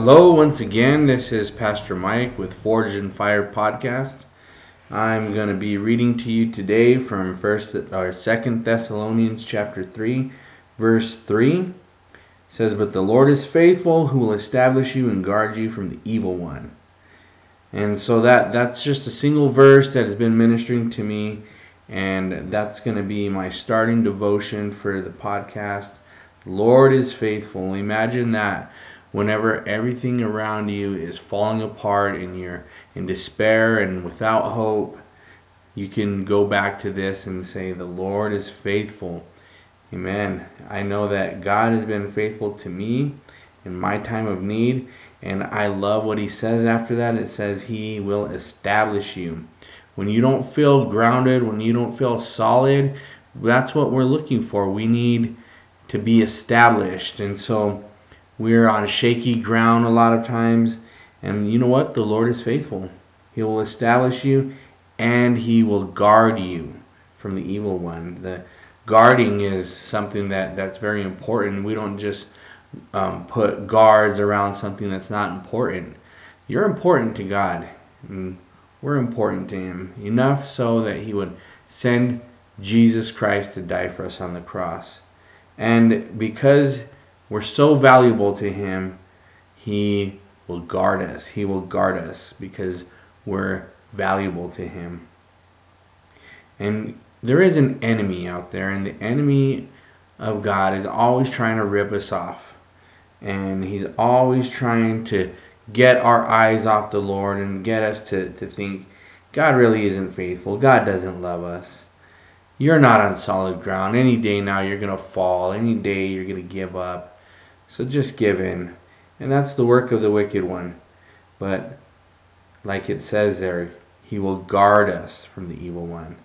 Hello, once again. This is Pastor Mike with Forged in Fire podcast. I'm going to be reading to you today from First or Second Thessalonians chapter three, verse three. It says, "But the Lord is faithful, who will establish you and guard you from the evil one." And so that that's just a single verse that has been ministering to me, and that's going to be my starting devotion for the podcast. Lord is faithful. Imagine that whenever everything around you is falling apart and you're in despair and without hope, you can go back to this and say, The Lord is faithful. Amen. I know that God has been faithful to me in my time of need, and I love what He says after that. It says, He will establish you. When you don't feel grounded, when you don't feel solid, that's what we're looking for. We need to be established. And so, we're on shaky ground a lot of times. And you know what? The Lord is faithful. He will establish you and He will guard you from the evil one. The guarding is something that, that's very important. We don't just um, put guards around something that's not important. You're important to God. And we're important to Him. Enough so that He would send Jesus Christ to die for us on the cross. And because we're so valuable to Him, He will guard us. He will guard us because we're valuable to Him. And there is an enemy out there, and the enemy of God is always trying to rip us off. And He's always trying to get our eyes off the Lord and get us to, to think God really isn't faithful. God doesn't love us. You're not on solid ground. Any day now you're going to fall. Any day you're going to give up. So just give in. And that's the work of the wicked one. But like it says there, he will guard us from the evil one.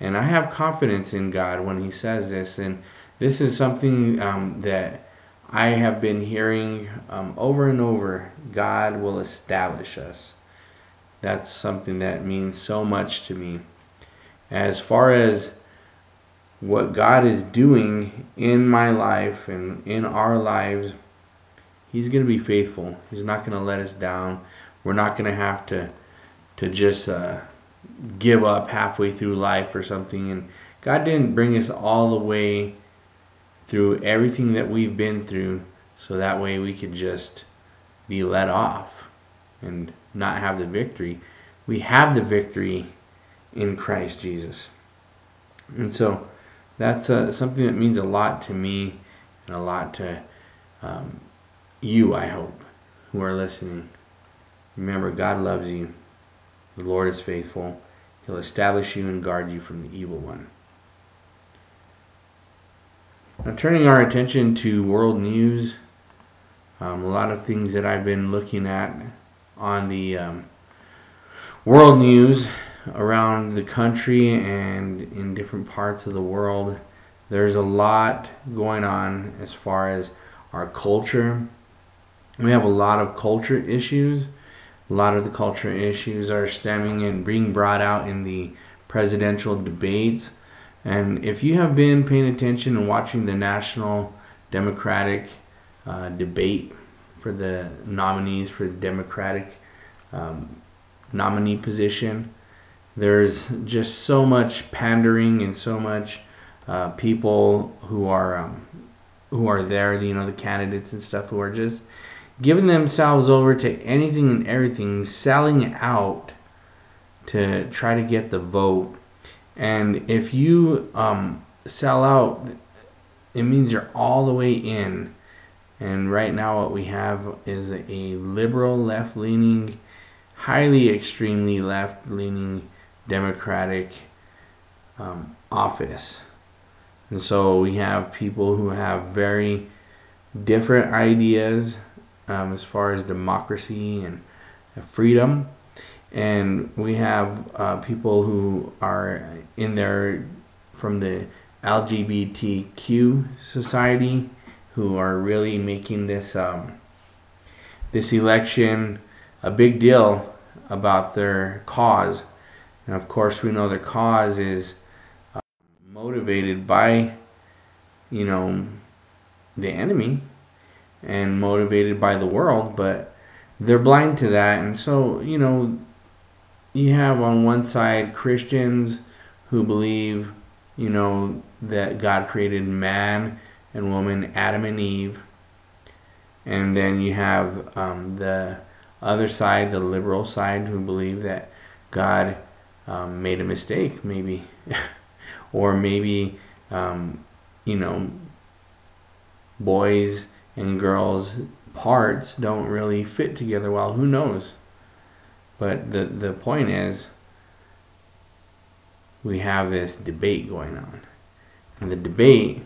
And I have confidence in God when he says this. And this is something um, that I have been hearing um, over and over. God will establish us. That's something that means so much to me. As far as what God is doing in my life and in our lives, He's going to be faithful. He's not going to let us down. We're not going to have to to just uh, give up halfway through life or something. And God didn't bring us all the way through everything that we've been through, so that way we could just be let off and not have the victory. We have the victory in Christ Jesus. And so that's uh, something that means a lot to me and a lot to um, you, I hope, who are listening. Remember, God loves you. The Lord is faithful. He'll establish you and guard you from the evil one. Now, turning our attention to world news, um, a lot of things that I've been looking at on the um, world news around the country and in different parts of the world. There's a lot going on as far as our culture. We have a lot of culture issues. A lot of the culture issues are stemming and being brought out in the presidential debates. And if you have been paying attention and watching the national Democratic uh, debate for the nominees for the Democratic um, nominee position, there's just so much pandering and so much uh, people who are um, who are there, you know, the candidates and stuff who are just giving themselves over to anything and everything, selling out to try to get the vote. And if you um, sell out, it means you're all the way in. And right now, what we have is a liberal, left leaning, highly extremely left leaning Democratic um, office. And so we have people who have very different ideas um, as far as democracy and freedom. And we have uh, people who are in there from the LGBTQ society who are really making this um, this election a big deal about their cause and of course, we know the cause is uh, motivated by, you know, the enemy. and motivated by the world, but they're blind to that. And so, you know, you have on one side Christians who believe, you know, that God created man and woman, Adam and Eve. And then you have um, the other side, the liberal side, who believe that God um, made a mistake, maybe, or maybe, um, you know, boys and girls' parts don't really fit together well. Who knows? But the the point is, we have this debate going on, and the debate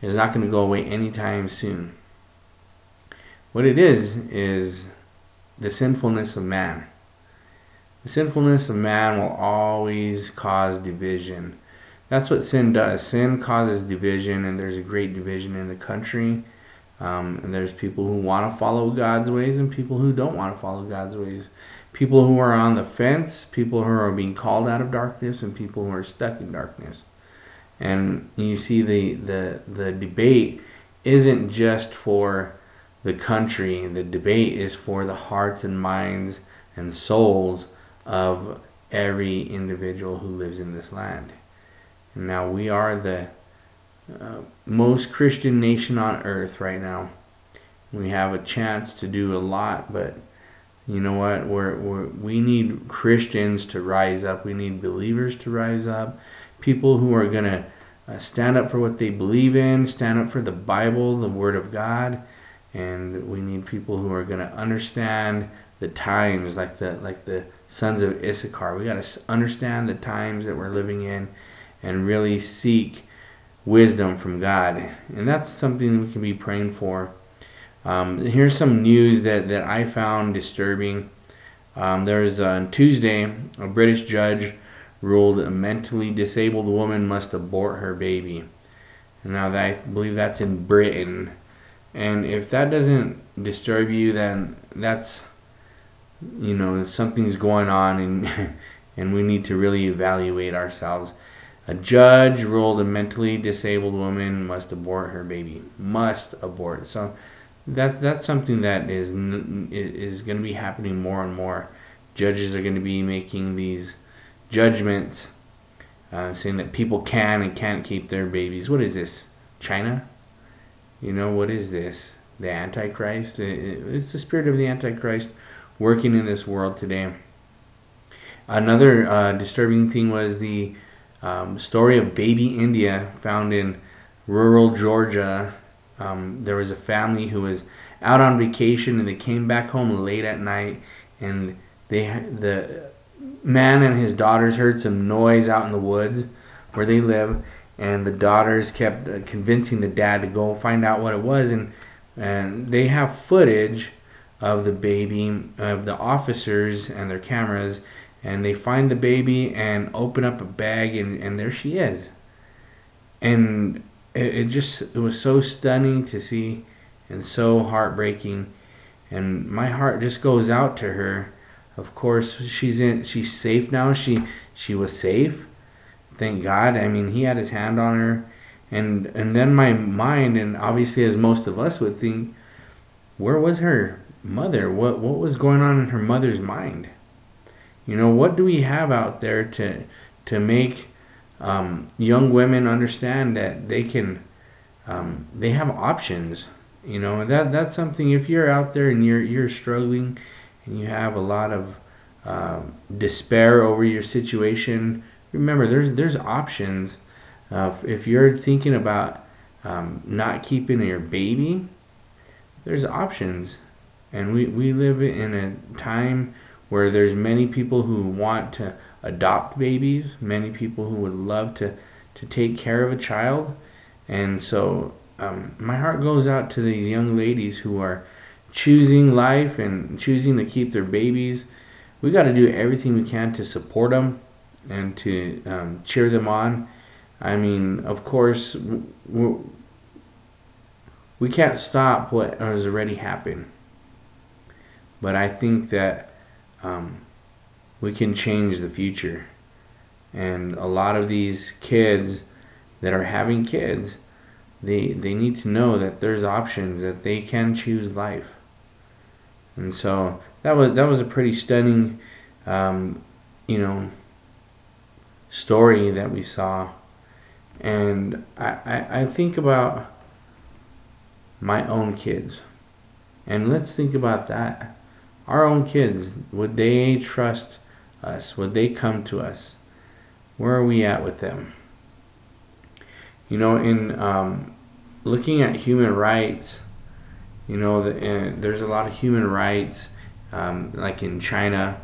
is not going to go away anytime soon. What it is is the sinfulness of man. The sinfulness of man will always cause division. That's what sin does. Sin causes division, and there's a great division in the country. Um, and there's people who want to follow God's ways and people who don't want to follow God's ways. People who are on the fence, people who are being called out of darkness, and people who are stuck in darkness. And you see the, the, the debate isn't just for the country, the debate is for the hearts and minds and souls of every individual who lives in this land. Now we are the uh, most Christian nation on earth right now. We have a chance to do a lot, but you know what? We're, we're, we need Christians to rise up. We need believers to rise up. People who are going to uh, stand up for what they believe in, stand up for the Bible, the Word of God, and we need people who are going to understand the times, like the like the sons of Issachar. We got to understand the times that we're living in, and really seek wisdom from God, and that's something we can be praying for. Um, here's some news that that I found disturbing. Um, there's on Tuesday a British judge ruled a mentally disabled woman must abort her baby. Now that I believe that's in Britain, and if that doesn't disturb you, then that's you know something's going on, and and we need to really evaluate ourselves. A judge ruled a mentally disabled woman must abort her baby. Must abort. So that's that's something that is is going to be happening more and more. Judges are going to be making these judgments uh, saying that people can and can't keep their babies. What is this? China? You know, what is this? The Antichrist? It's the spirit of the Antichrist working in this world today. Another uh, disturbing thing was the um, story of baby India found in rural Georgia. Um, there was a family who was out on vacation and they came back home late at night and they the man and his daughters heard some noise out in the woods where they live, and the daughters kept uh, convincing the dad to go find out what it was, and and they have footage of the baby of the officers and their cameras, and they find the baby and open up a bag, and and there she is, and it, it just it was so stunning to see, and so heartbreaking, and my heart just goes out to her of course, she's in. She's safe now. She she was safe. Thank God. I mean, he had his hand on her, and and then my mind, and obviously as most of us would think, where was her mother? What what was going on in her mother's mind? You know, what do we have out there to to make um, young women understand that they can um, they have options? You know, that that's something. If you're out there and you're you're struggling and you have a lot of um, despair over your situation, remember there's there's options. Uh, if you're thinking about um, not keeping your baby, there's options, and we we live in a time where there's many people who want to adopt babies, many people who would love to to take care of a child, and so um, my heart goes out to these young ladies who are choosing life and choosing to keep their babies, we got to do everything we can to support them and to um, cheer them on. I mean, of course, we we can't stop what has already happened, but I think that um, we can change the future. And a lot of these kids that are having kids, they they need to know that there's options that they can choose life. And so that was that was a pretty stunning, um, you know, story that we saw, and I, I, I think about my own kids, and let's think about that. Our own kids, would they trust us? Would they come to us? Where are we at with them? You know, in um, looking at human rights, you know, the, uh, there's a lot of human rights, um, like in China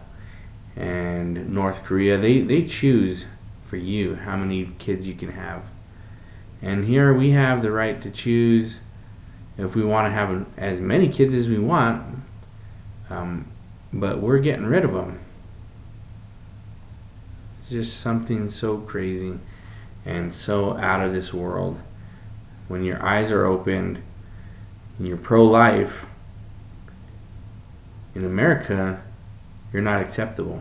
and North Korea. They they choose for you how many kids you can have, and here we have the right to choose if we want to have as many kids as we want. Um, but we're getting rid of them. It's just something so crazy and so out of this world. When your eyes are opened and you're pro life, in America, you're not acceptable.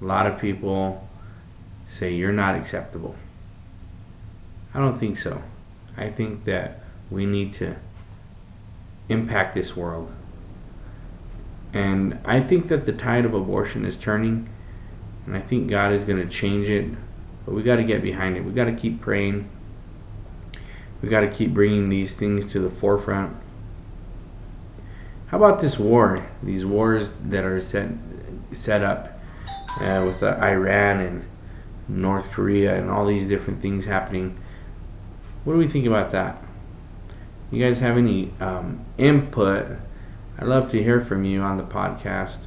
A lot of people say you're not acceptable. I don't think so. I think that we need to impact this world. And I think that the tide of abortion is turning, and I think God is going to change it but we got to get behind it. We got to keep praying. We got to keep bringing these things to the forefront. How about this war? These wars that are set set up uh, with uh, Iran and North Korea and all these different things happening. What do we think about that? You guys have any um, input? I'd love to hear from you on the podcast.